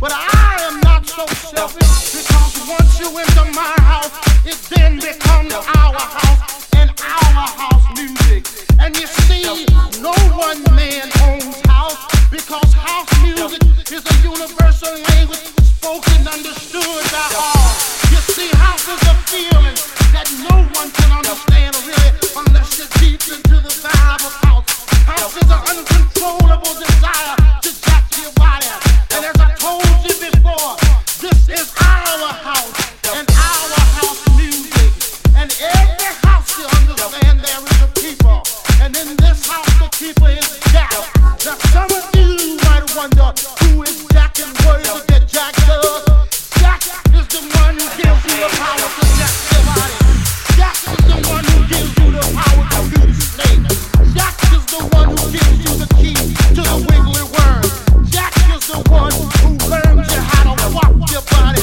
But I am not so selfish because once you enter my house, it then becomes our house and our house music. And you see, no one man owns house because house music is a universal language spoken, understood by all. You see, house is a feeling that no one can understand really unless you're deep into the vibe of house. Jack is our house and our house music. And every house you understand there is a people. And in this house the one who gives you the power to the one who gives you the power to do the snake. Jack is the one who gives you the key to the wiggly worm. Jack is the one who learns you how to walk your body.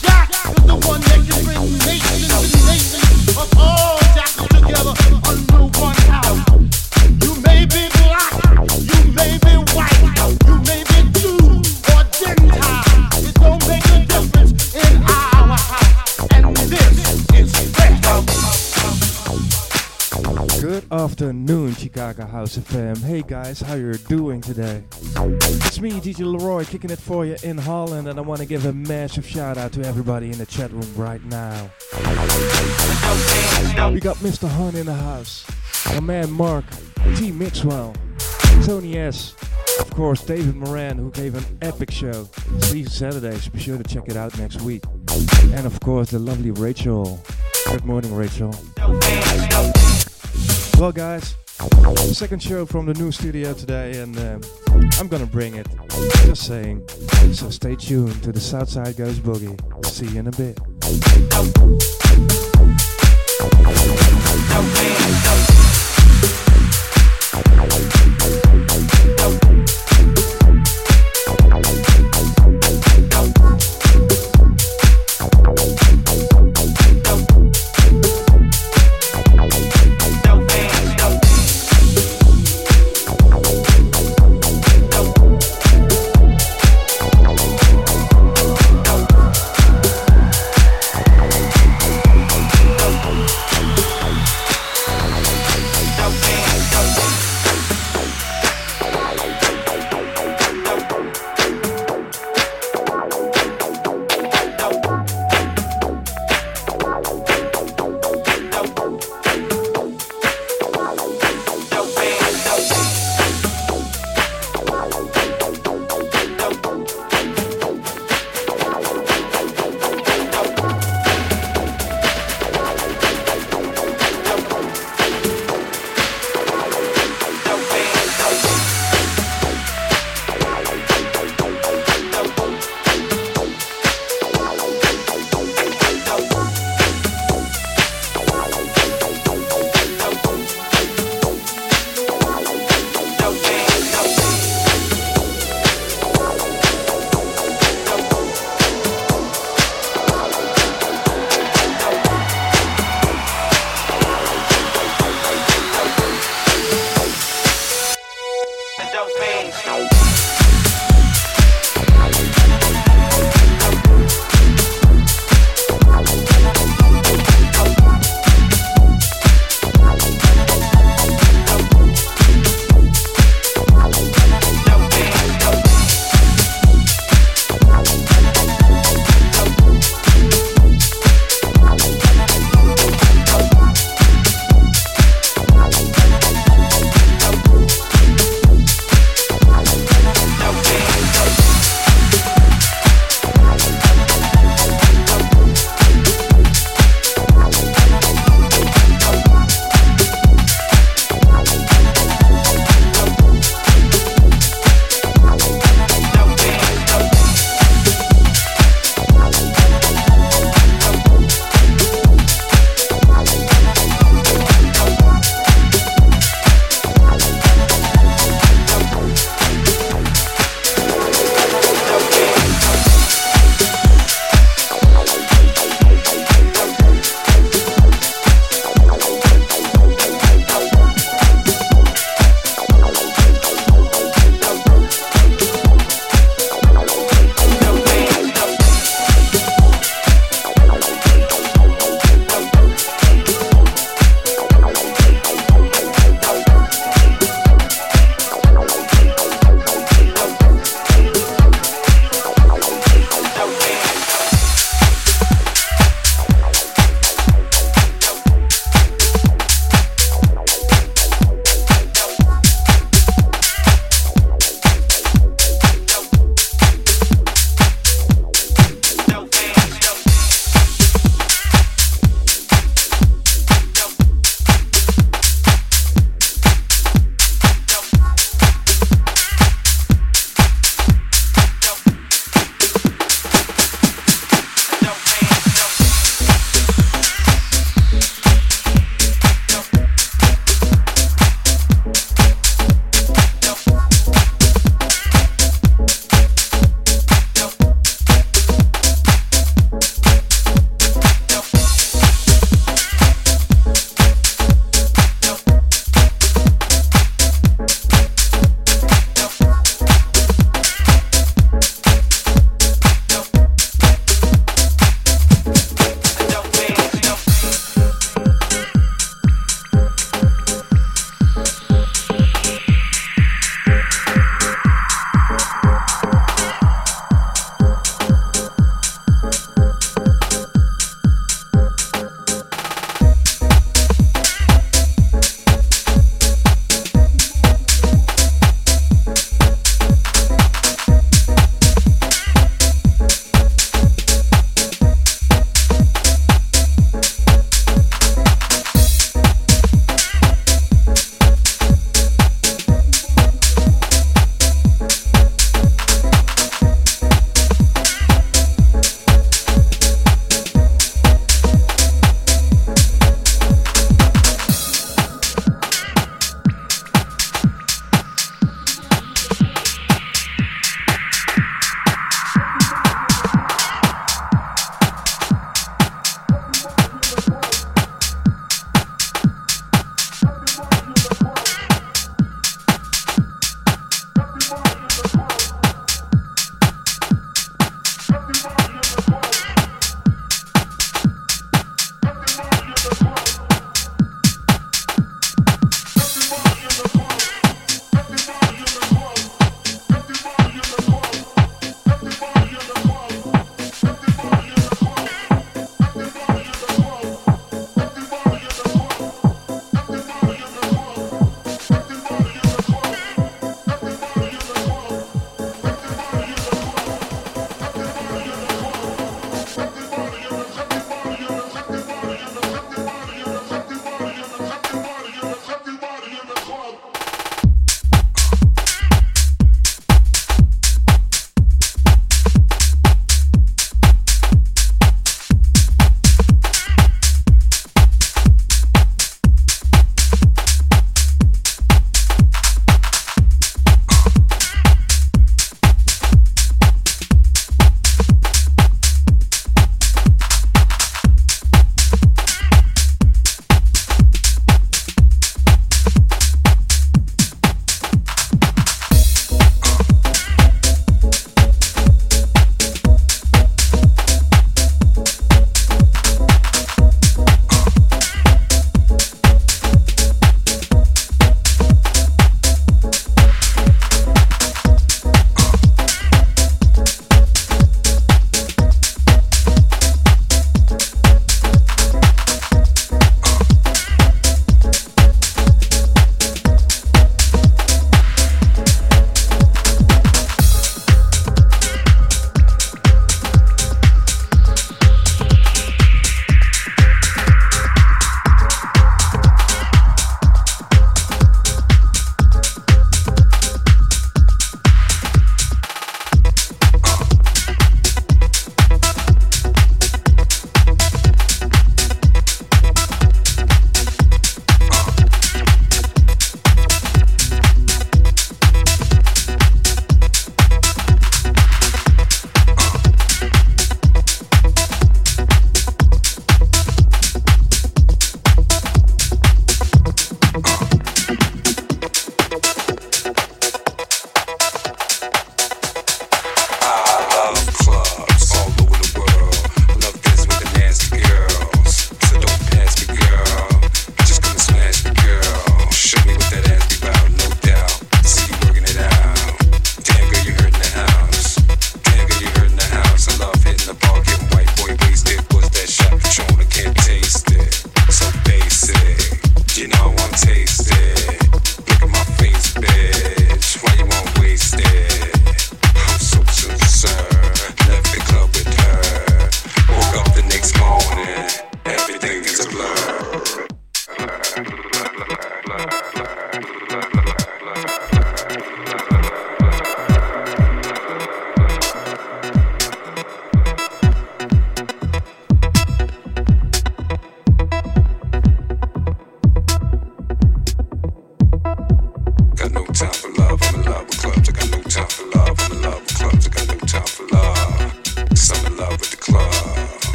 Jack is the one that can bring afternoon, Chicago House of FM. Hey guys, how you doing today? It's me, DJ Leroy, kicking it for you in Holland, and I want to give a massive shout out to everybody in the chat room right now. We got Mr. Hun in the house, my man Mark, T Mixwell, Tony S, of course David Moran, who gave an epic show. Sleazy Saturdays, be sure to check it out next week. And of course the lovely Rachel. Good morning, Rachel. Well, guys, second show from the new studio today, and uh, I'm gonna bring it. Just saying. So stay tuned to the Southside Goes Boogie. See you in a bit.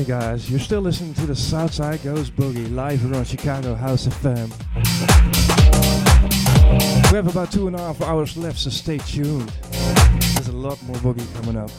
Okay, guys, you're still listening to the Southside Goes Boogie live around Chicago House FM. We have about two and a half hours left, so stay tuned. There's a lot more boogie coming up.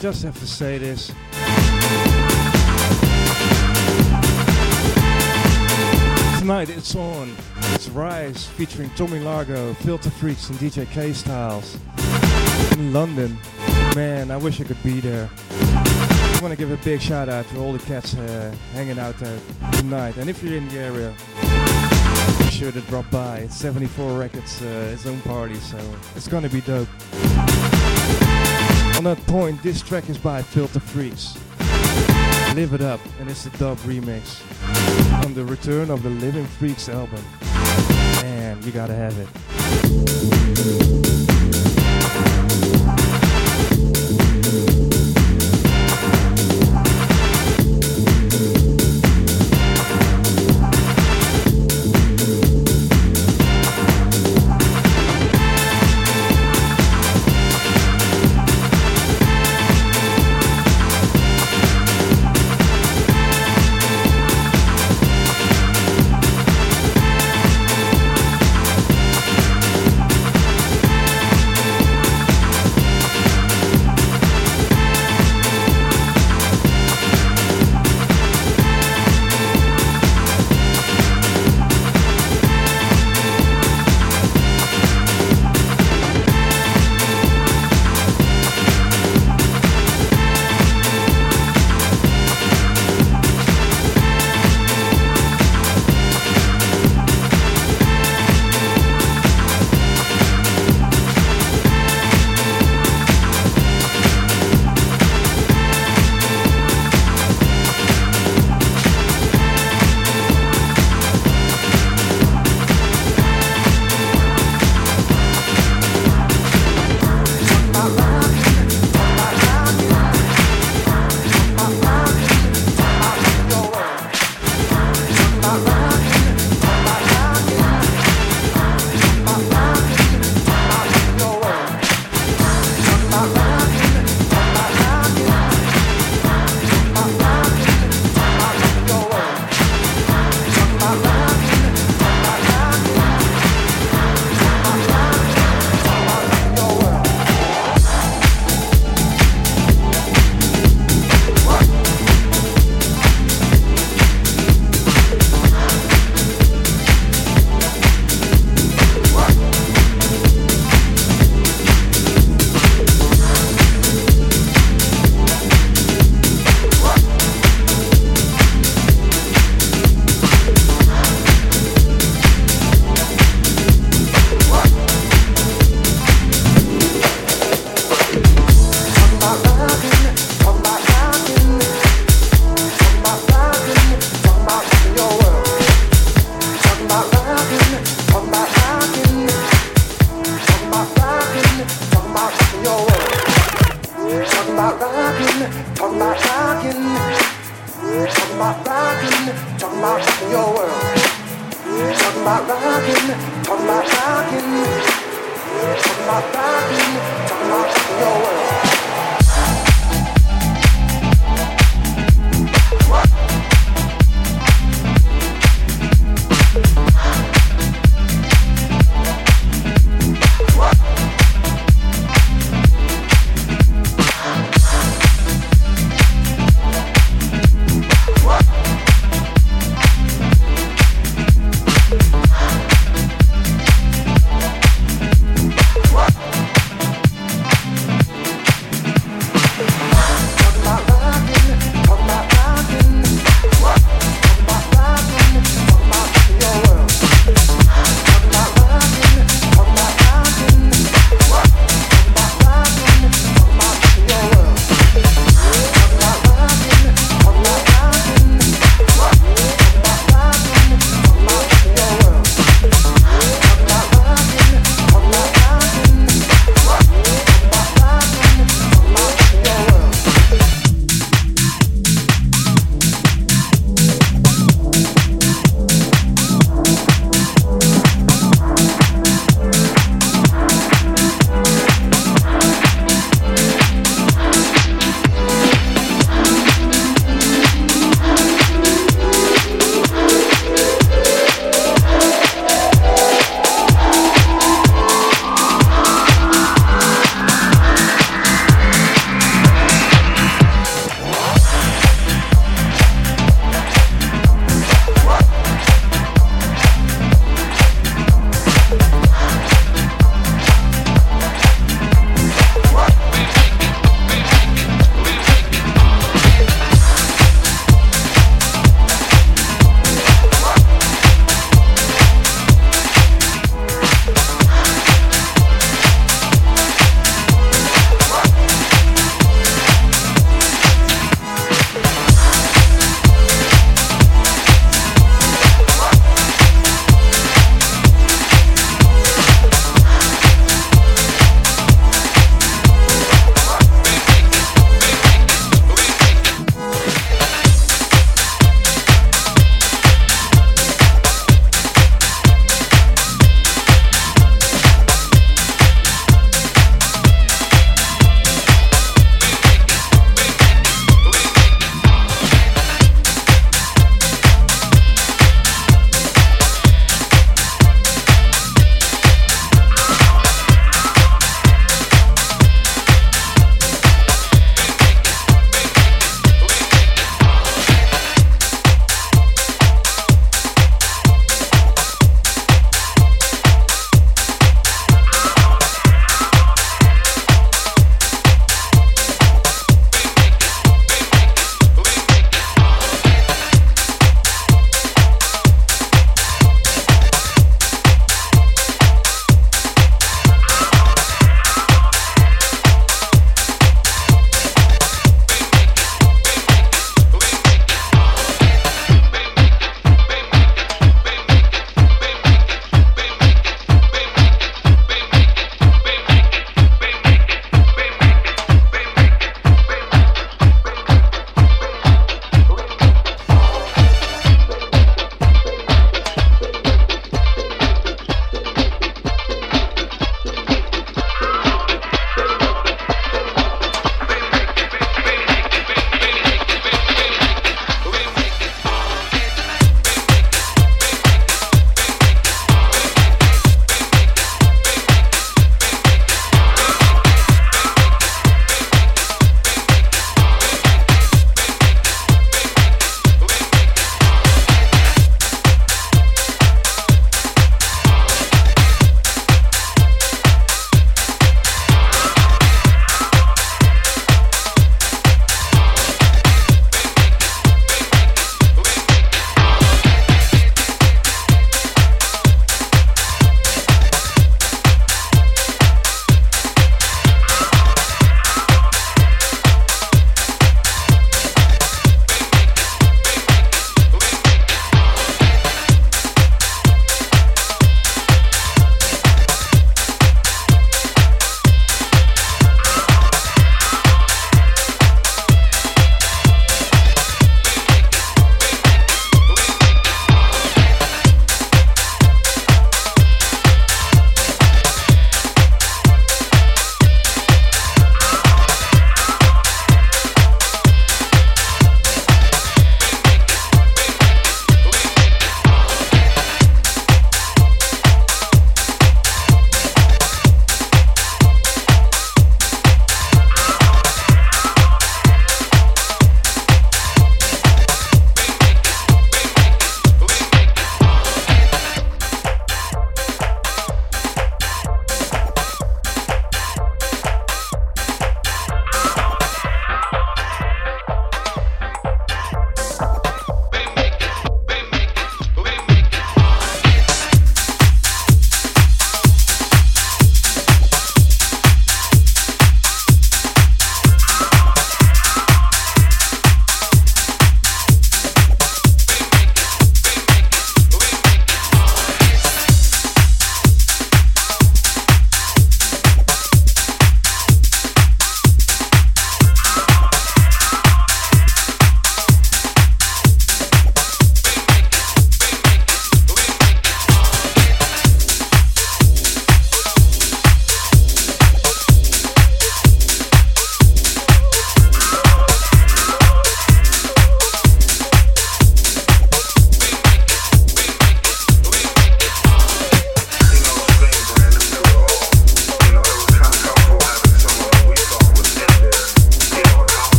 Just have to say this. Tonight it's on. It's Rise featuring Tommy Largo, Filta Freqz, and DJ K Styles in London. Man, I wish I could be there. I want to give a big shout out to all the cats uh, hanging out there tonight. And if you're in the area, be sure to drop by. It's 74 Records, uh, its own party, so it's gonna be dope. On that point, this track is by Filta Freqz. Live It Up, and it's a dub remix on the Return of the Living Freaks album. Man, you gotta have it.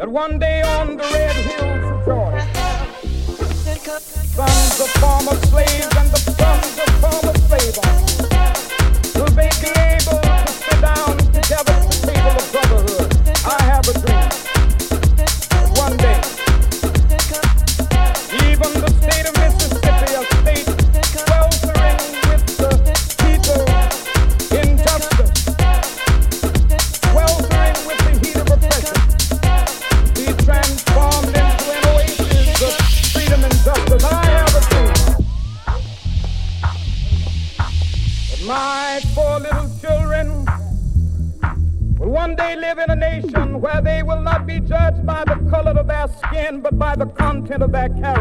that one day on the red hills of Georgia, sons of former slaves and the sons of former slave owners. back carry.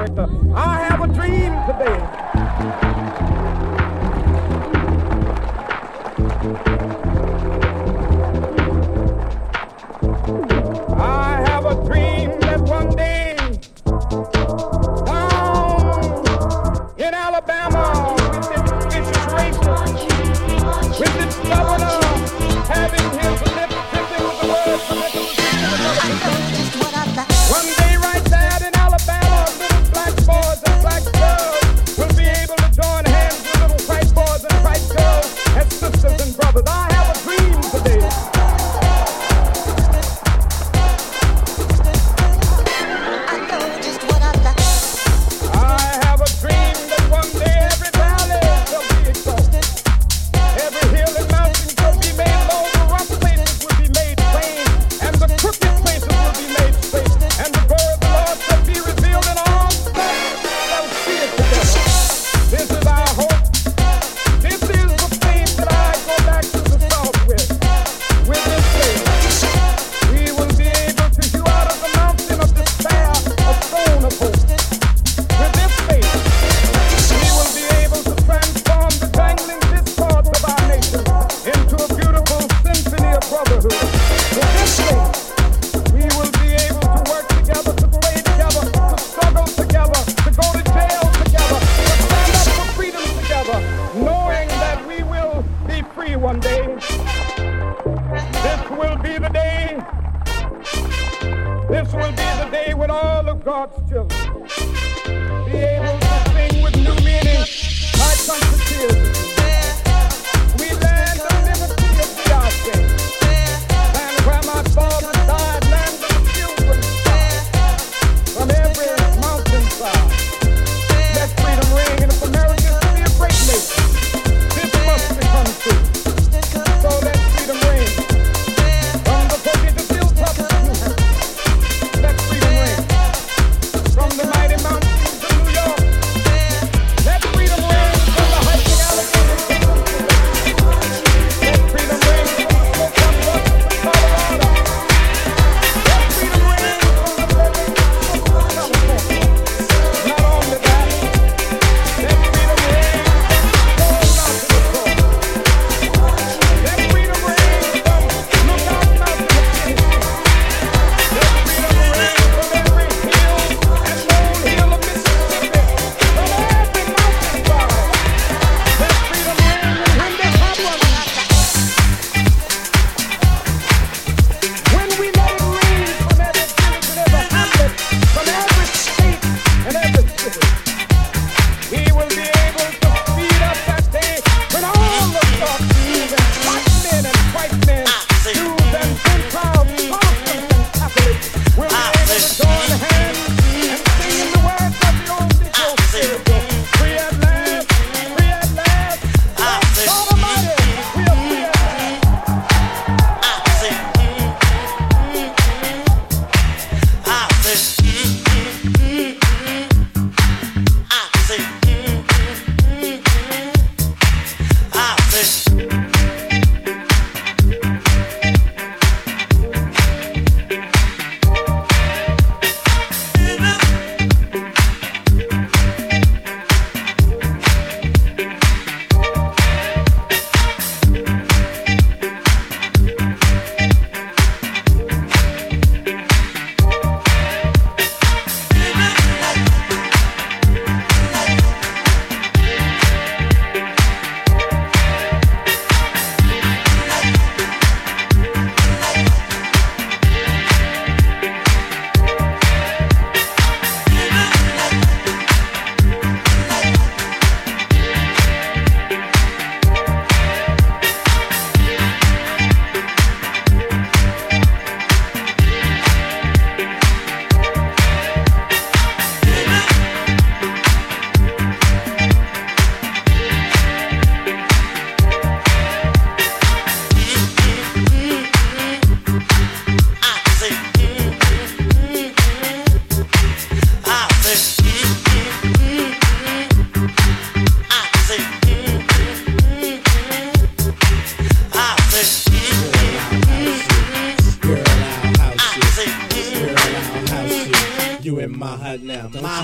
House music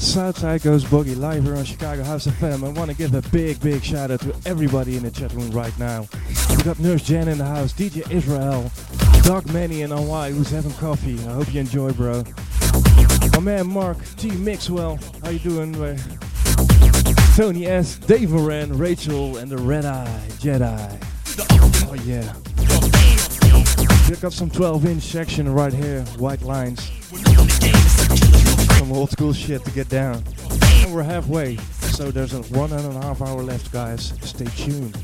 Southside Goes Boogie live here on Chicago House FM. I want to give a big, big shout out to everybody in the chat room right now. We got Nurse Jan in the house, DJ Israel, Doc Manny and Hawaii who's having coffee. I hope you enjoy, bro. My man Mark T Mixwell, how you doing? Tony S, Dave Moran, Rachel, and the Red Eye Jedi. Oh yeah. Pick up some 12 inch section right here, white lines some old school shit to get down. And we're halfway, so there's a one and a half hour left, guys. Stay tuned.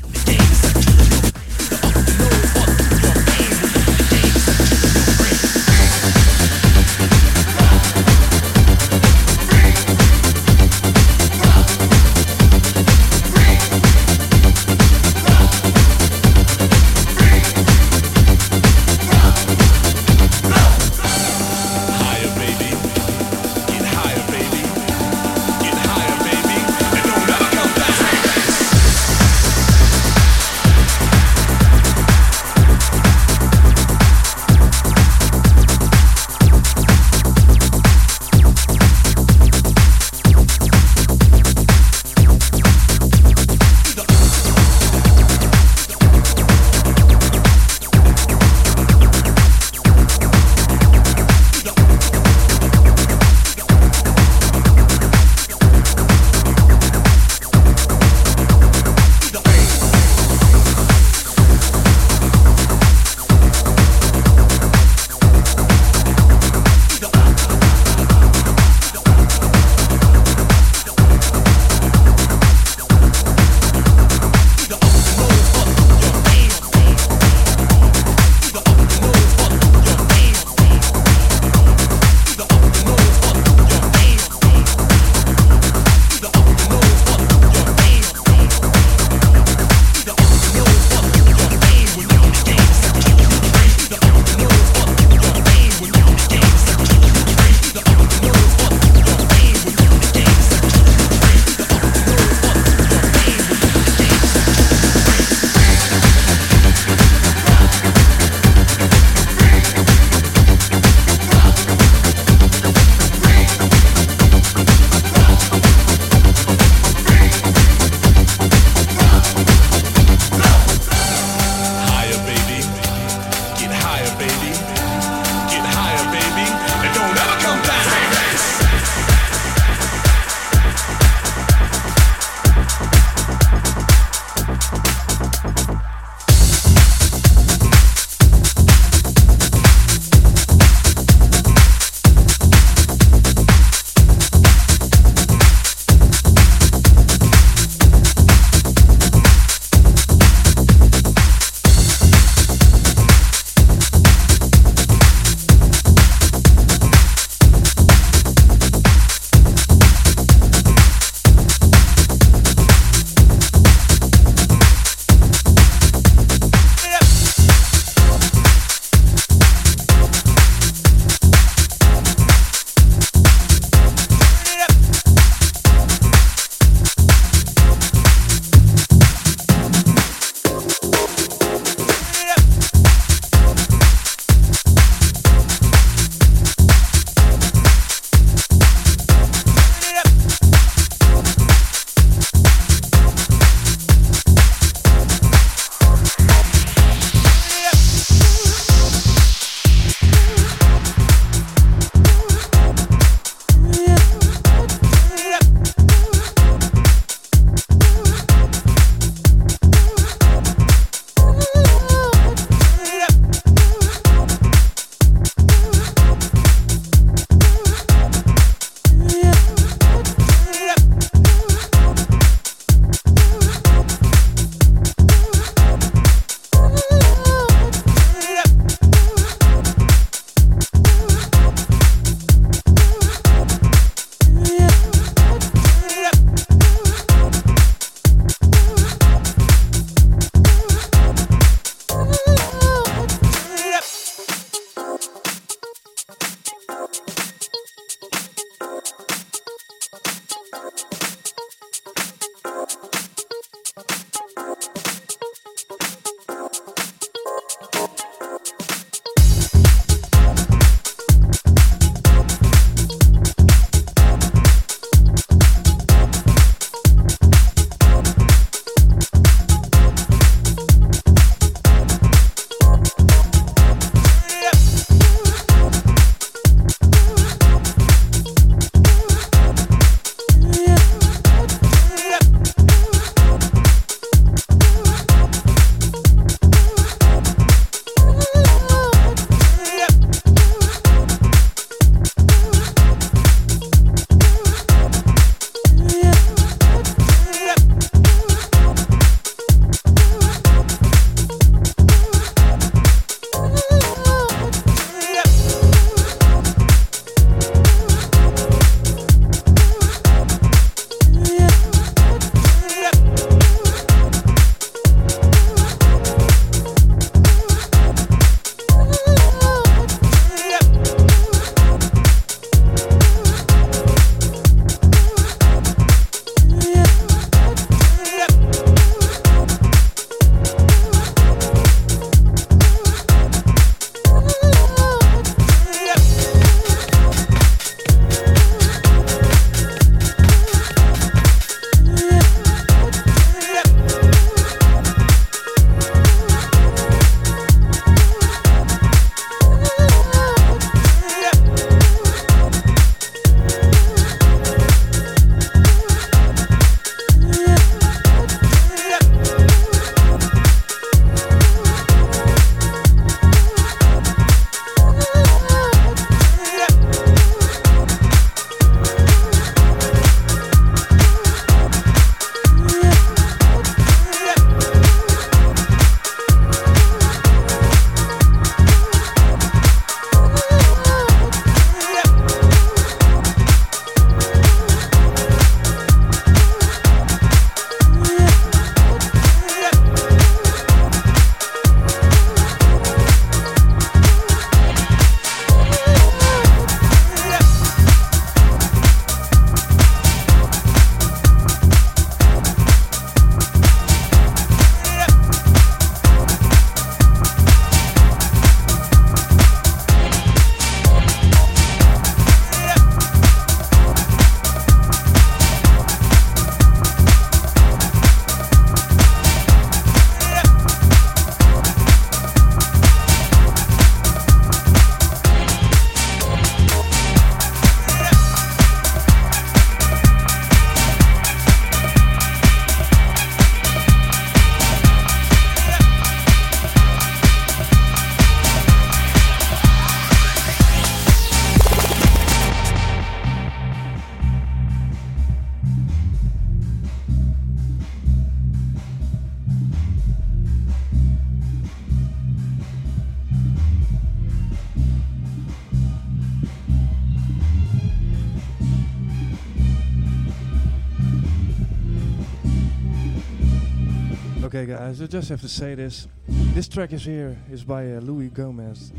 I just have to say this. This track is here is by uh, Louie Gomez.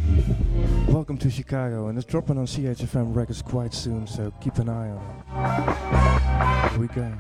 Welcome to Chicago, and it's dropping on CHFM Records quite soon, so keep an eye on it. Here we go.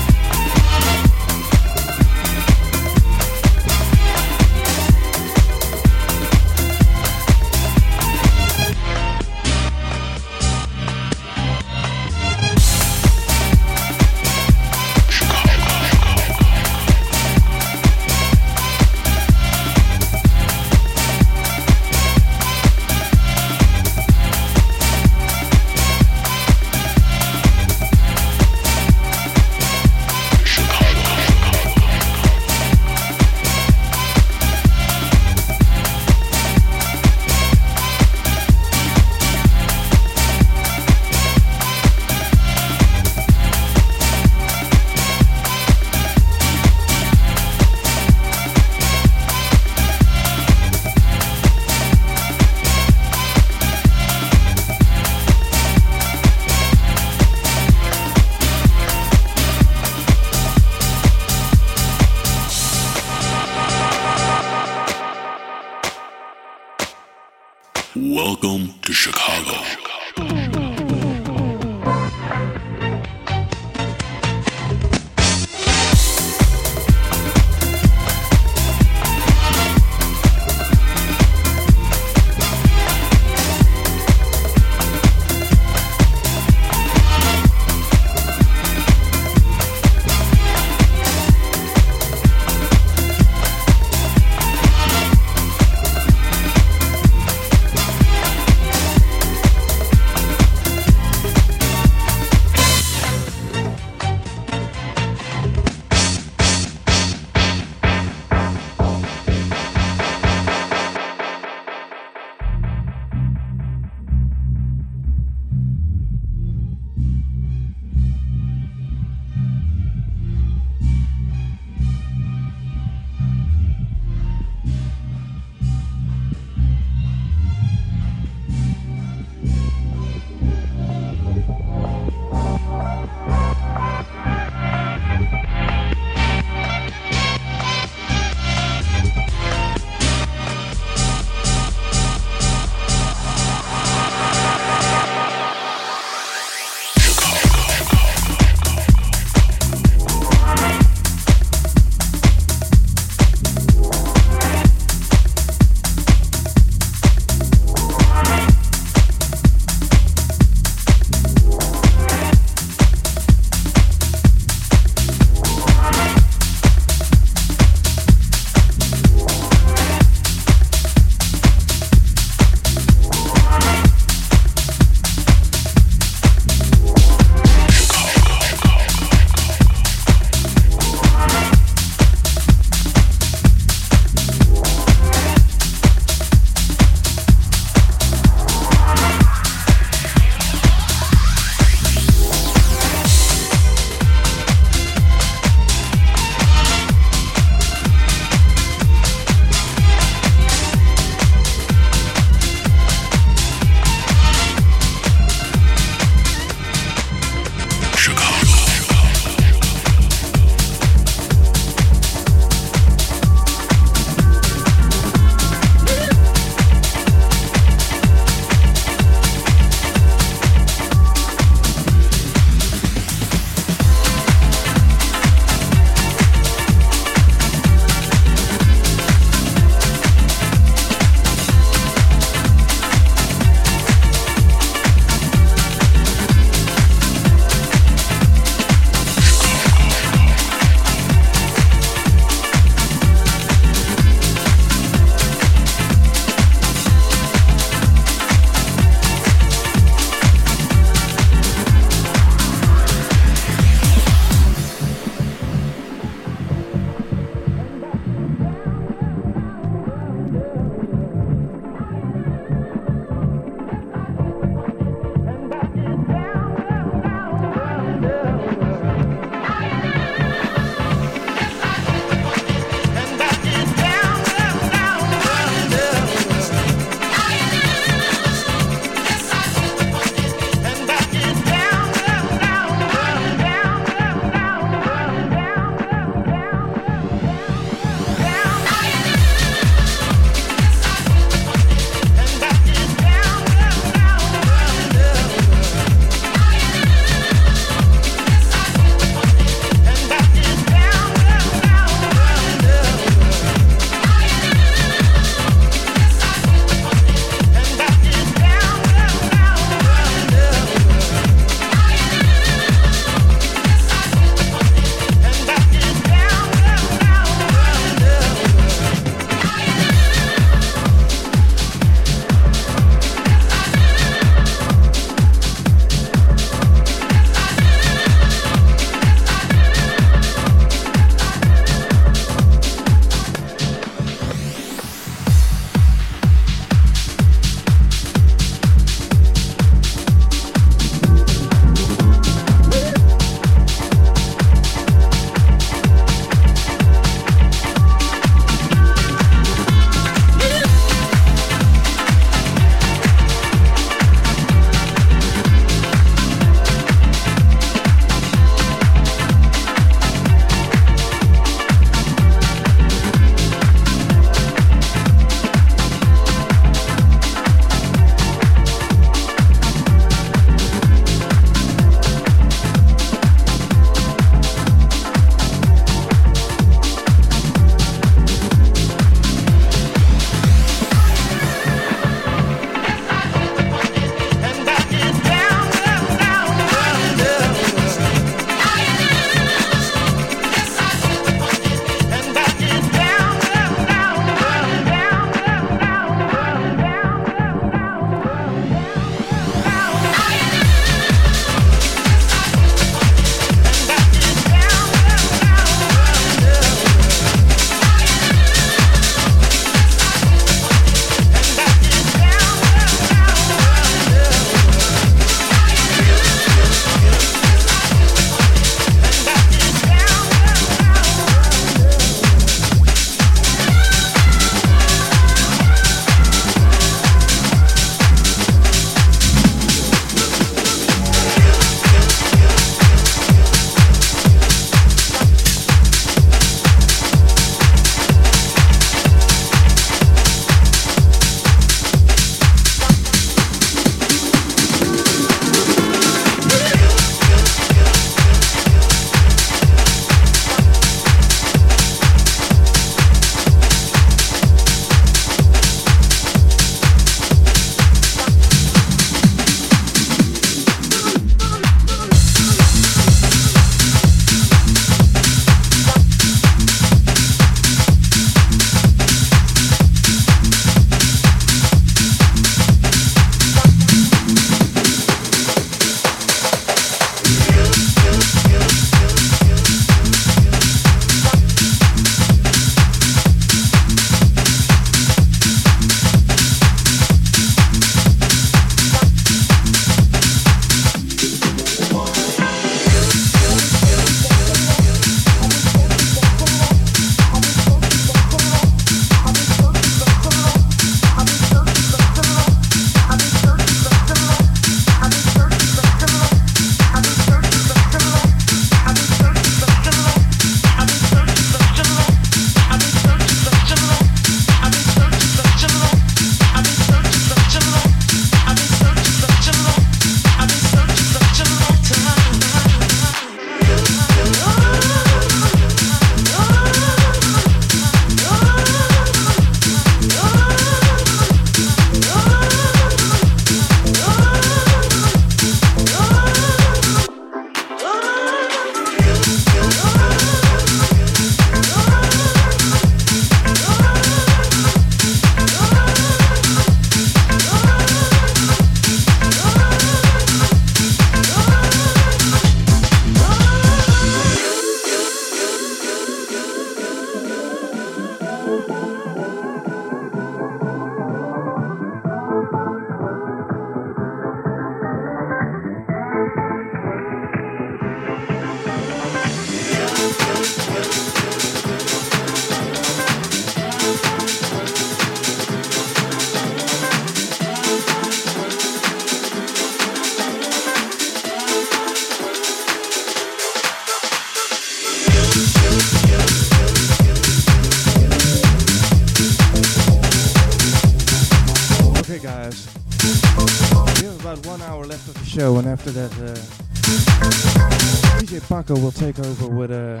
Take over with uh,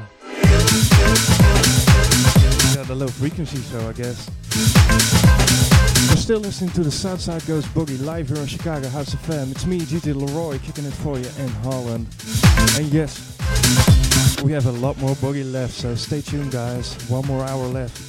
the low frequency show, I guess. You're still listening to the Southside Goes Boogie live here on Chicago House of FM. It's me, GT Leroy, kicking it for you in Holland. And yes, we have a lot more boogie left, so stay tuned, guys. One more hour left.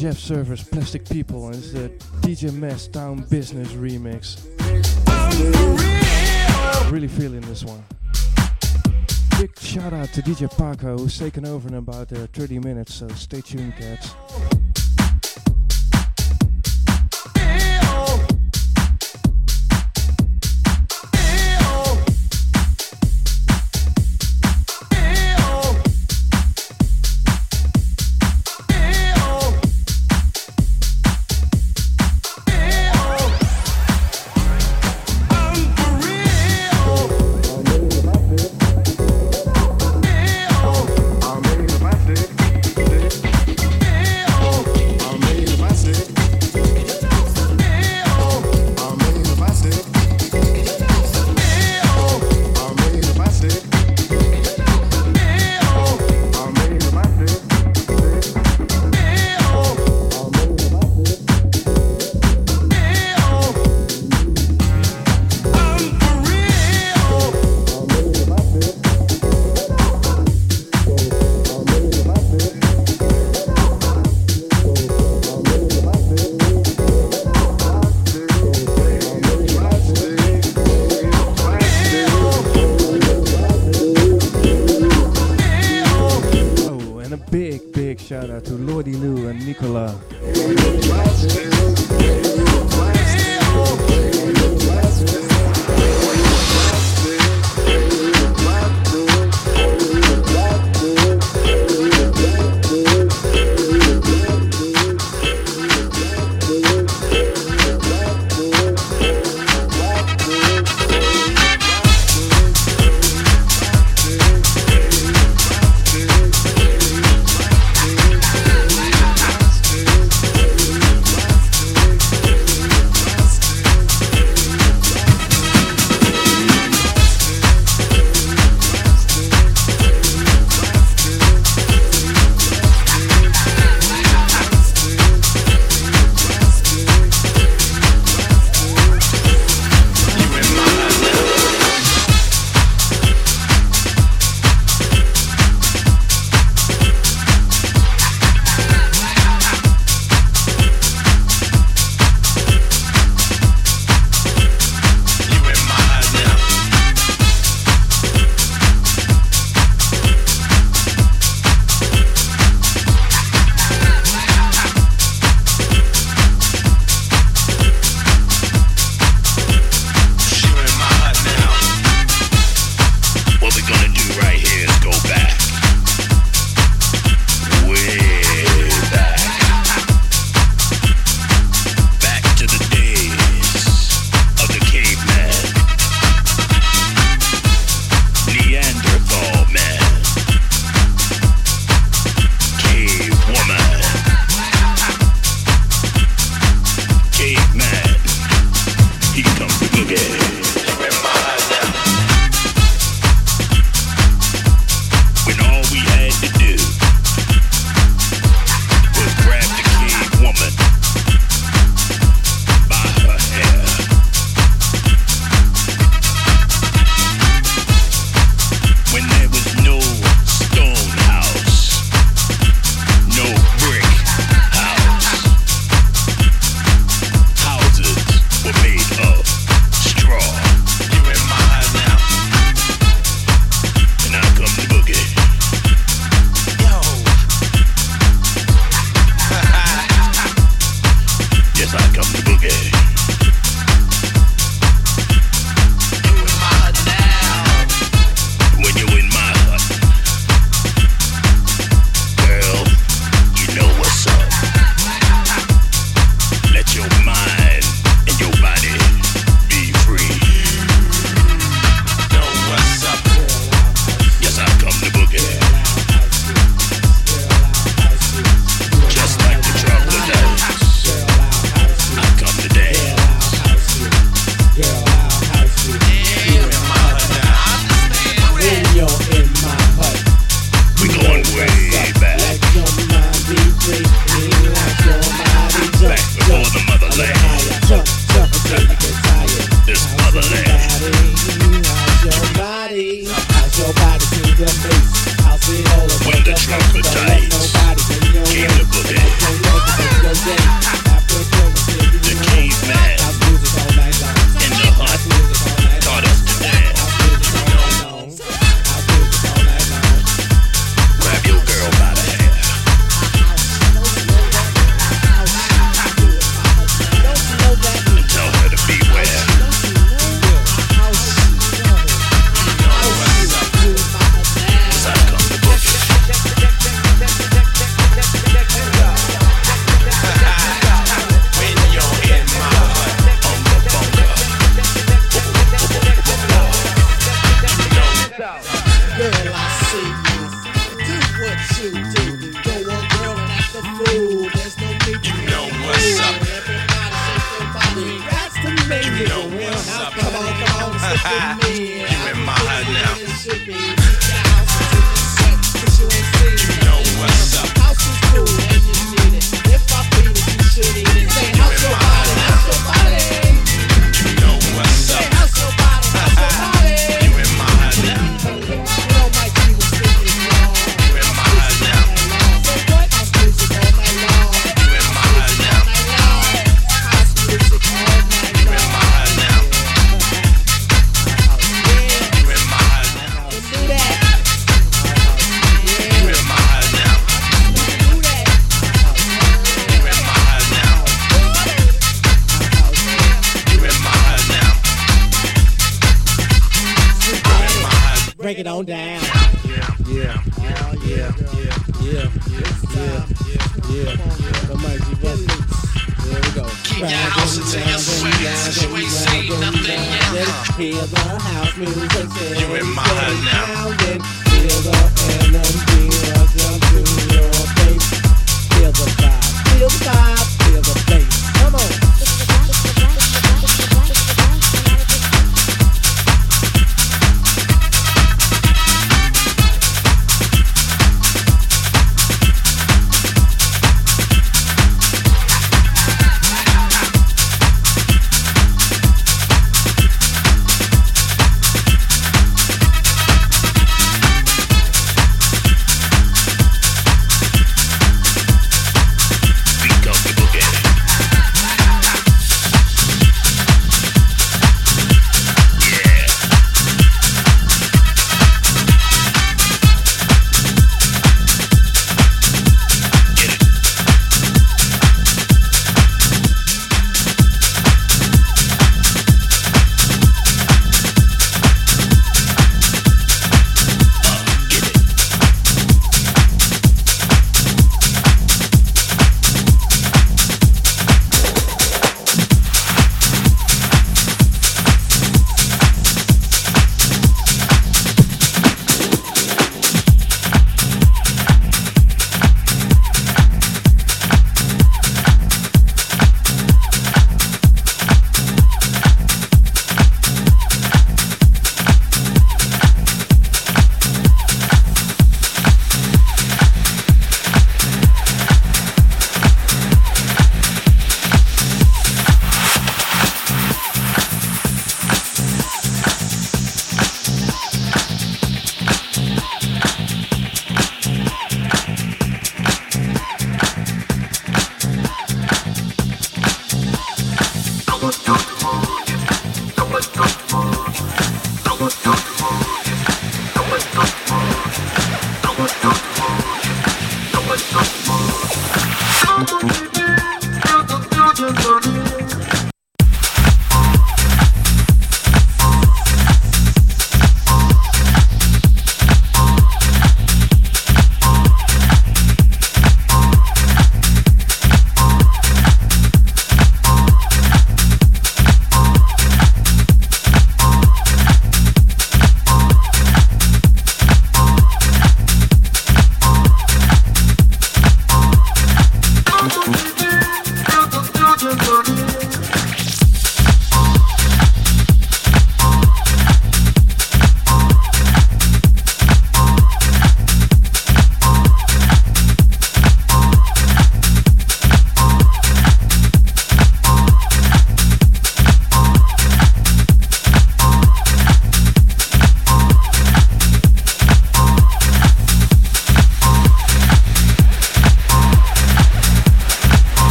Jeff Service Plastic People, and it's the DJ Mess Town Business remix. Really feeling this one. Big shout out to DJ Paco, who's taken over in about uh, 30 minutes, so stay tuned, cats.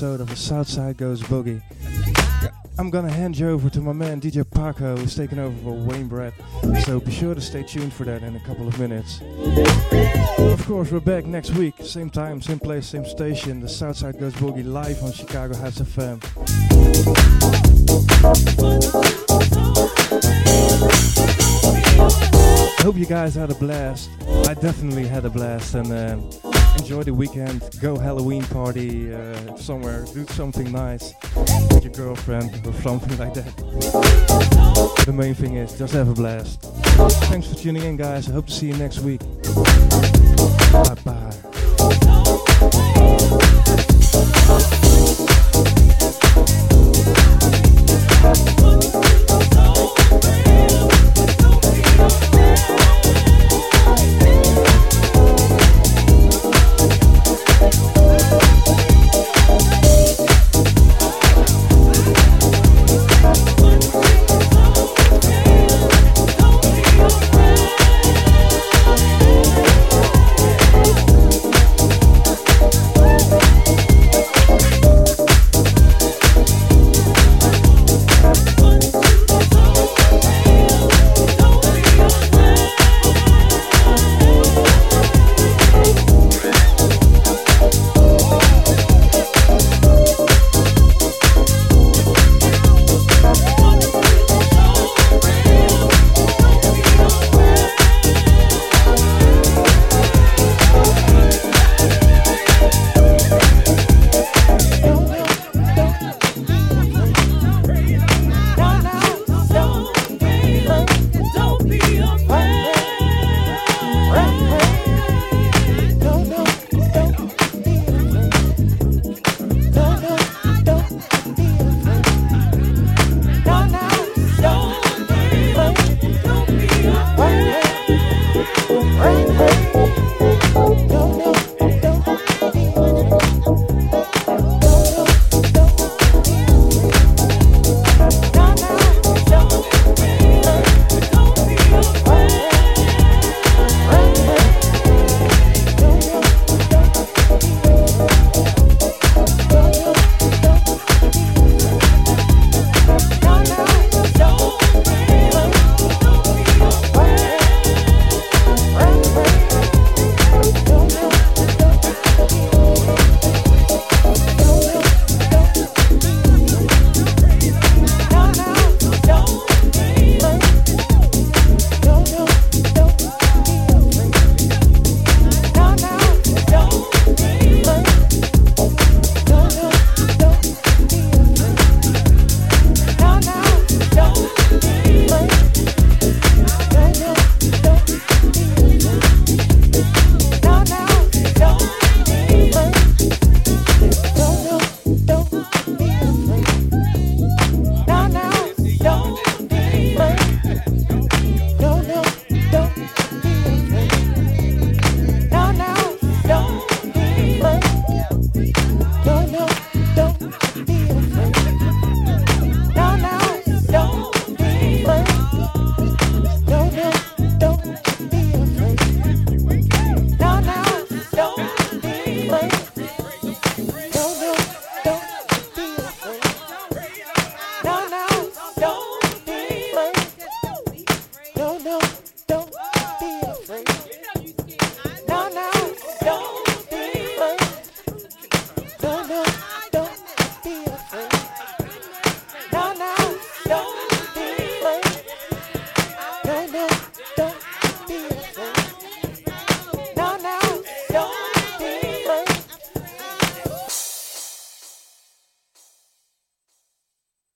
Episode of the Southside Goes Boogie. I'm gonna hand you over to my man DJ Paco, who's taking over for Wayne Brett. So be sure to stay tuned for that in a couple of minutes. Of course, we're back next week, same time, same place, same station. The Southside Goes Boogie live on Chicago House FM. Hope you guys had a blast. I definitely had a blast and uh, enjoy the weekend. Go Halloween party uh, somewhere. Do something nice with your girlfriend or something like that. the main thing is just have a blast. Thanks for tuning in, guys. I hope to see you next week. Bye bye.